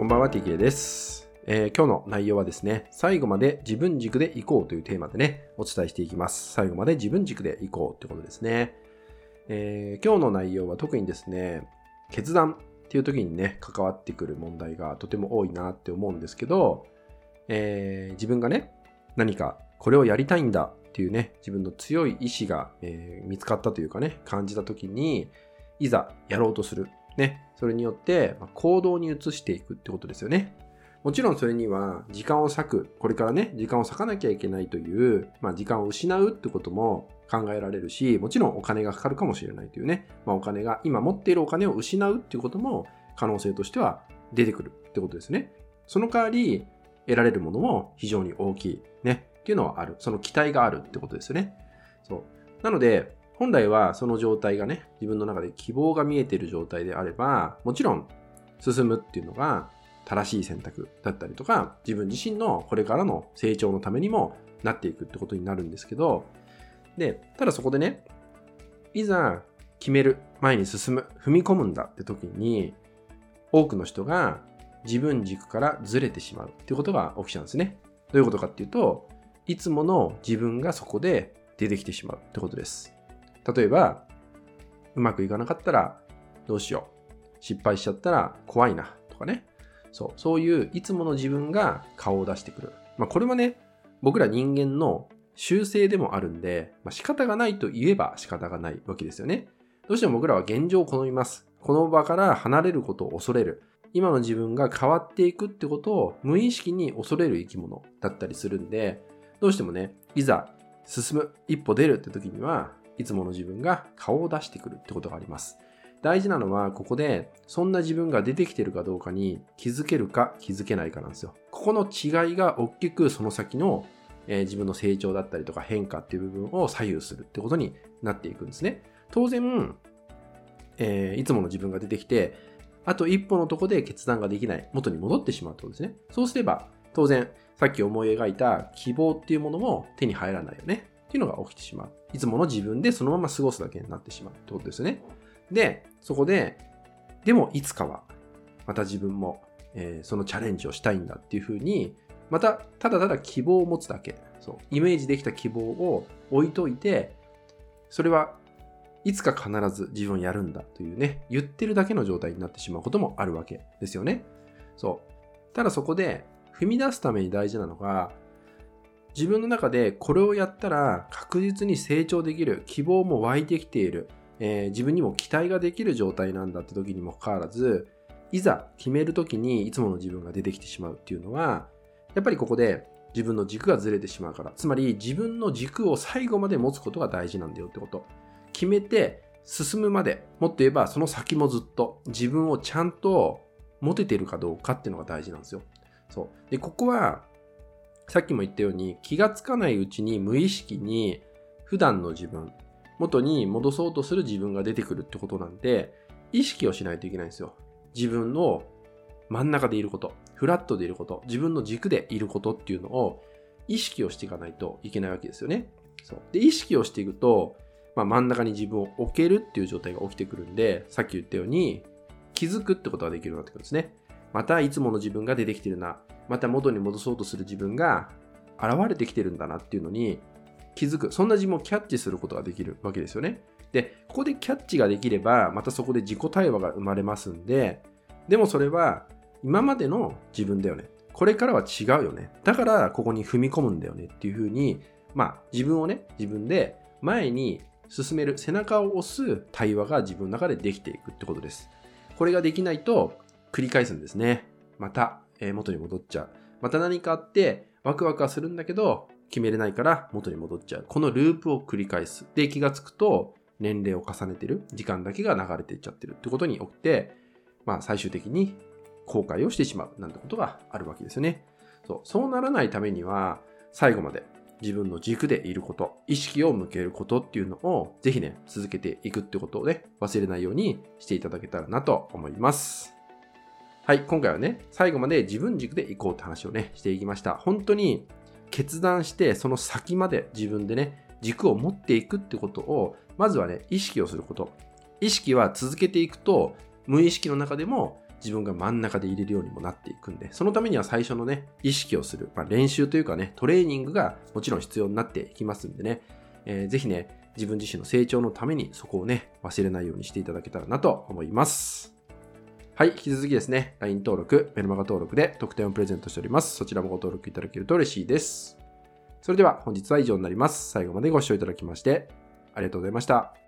こんばんは、TK です、えー今日の内容はですね、最後まで自分軸で行こうというテーマでね、お伝えしていきます。最後まで自分軸で行こうということですね。えー今日の内容は特にですね、決断っていう時にね、関わってくる問題がとても多いなって思うんですけど、えー自分がね、何かこれをやりたいんだっていうね、自分の強い意志が、え見つかったというかね、感じた時に、いざやろうとする。ね、それによって行動に移していくってことですよね。もちろんそれには時間を割く、これからね、時間を割かなきゃいけないという、まあ、時間を失うってことも考えられるし、もちろんお金がかかるかもしれないというね、まあ、お金が、今持っているお金を失うっていうことも可能性としては出てくるってことですね。その代わり、得られるものも非常に大きい、ね、っていうのはある。その期待があるってことですよね。そう。なので、本来はその状態がね、自分の中で希望が見えている状態であれば、もちろん進むっていうのが正しい選択だったりとか、自分自身のこれからの成長のためにもなっていくってことになるんですけど、で、ただそこでね、いざ決める、前に進む、踏み込むんだって時に、多くの人が自分軸からずれてしまうっていうことが起きちゃうんですね。どういうことかっていうと、いつもの自分がそこで出てきてしまうってことです。例えば、うまくいかなかったらどうしよう。失敗しちゃったら怖いなとかね。そう、そういういつもの自分が顔を出してくる。まあこれはね、僕ら人間の習性でもあるんで、まあ、仕方がないと言えば仕方がないわけですよね。どうしても僕らは現状を好みます。この場から離れることを恐れる。今の自分が変わっていくってことを無意識に恐れる生き物だったりするんで、どうしてもね、いざ進む、一歩出るって時には、いつもの自分が顔を出してくるってことがあります。大事なのは、ここで、そんな自分が出てきてるかどうかに気づけるか気づけないかなんですよ。ここの違いが大きくその先の、えー自分の成長だったりとか変化っていう部分を左右するってことになっていくんですね。当然、えーいつもの自分が出てきて、あと一歩のとこで決断ができない、元に戻ってしまうってことですね。そうすれば、当然、さっき思い描いた希望っていうものも手に入らないよね。っていうのが起きてしまう。いつもの自分でそのまま過ごすだけになってしまうってことですね。で、そこで、でもいつかは、また自分も、えーそのチャレンジをしたいんだっていうふうに、また、ただただ希望を持つだけ。そう。イメージできた希望を置いといて、それはいつか必ず自分やるんだというね、言ってるだけの状態になってしまうこともあるわけですよね。そう。ただそこで踏み出すために大事なのが、自分の中でこれをやったら確実に成長できる、希望も湧いてきている、えー自分にも期待ができる状態なんだって時にもかかわらず、いざ決める時にいつもの自分が出てきてしまうっていうのは、やっぱりここで自分の軸がずれてしまうから、つまり自分の軸を最後まで持つことが大事なんだよってこと。決めて進むまで、もっと言えばその先もずっと自分をちゃんと持ててるかどうかっていうのが大事なんですよ。そう。で、ここは、さっきも言ったように気がつかないうちに無意識に普段の自分、元に戻そうとする自分が出てくるってことなんで、意識をしないといけないんですよ。自分の真ん中でいること、フラットでいること、自分の軸でいることっていうのを意識をしていかないといけないわけですよね。そう。で、意識をしていくと、まあ、真ん中に自分を置けるっていう状態が起きてくるんで、さっき言ったように気づくってことができるようになってくるんですね。またいつもの自分が出てきてるな。また元に戻そうとする自分が現れてきてるんだなっていうのに気づく。そんな自分をキャッチすることができるわけですよね。で、ここでキャッチができれば、またそこで自己対話が生まれますんで、でもそれは今までの自分だよね。これからは違うよね。だからここに踏み込むんだよねっていうふうに、まあ自分をね、自分で前に進める背中を押す対話が自分の中でできていくってことです。これができないと繰り返すんですね。また、えー元に戻っちゃう。また何かあってワクワクはするんだけど決めれないから元に戻っちゃう。このループを繰り返す。で、気がつくと年齢を重ねてる。時間だけが流れていっちゃってるってことに起きて、まあ最終的に後悔をしてしまうなんてことがあるわけですよね。そうそうならないためには最後まで自分の軸でいること、意識を向けることっていうのをぜひね、続けていくってことをね、忘れないようにしていただけたらなと思います。はい、今回はね、最後まで自分軸でいこうって話をね、していきました。本当に決断して、その先まで自分でね、軸を持っていくってことを、まずはね、意識をすること。意識は続けていくと、無意識の中でも自分が真ん中で入れるようにもなっていくんで、そのためには最初のね、意識をする、まあ、練習というかね、トレーニングがもちろん必要になっていきますんでね、えー、ぜひね、自分自身の成長のためにそこをね、忘れないようにしていただけたらなと思います。はい、引き続きですね、LINE 登録、メルマガ登録で特典をプレゼントしております。そちらもご登録いただけると嬉しいです。それでは本日は以上になります。最後までご視聴いただきましてありがとうございました。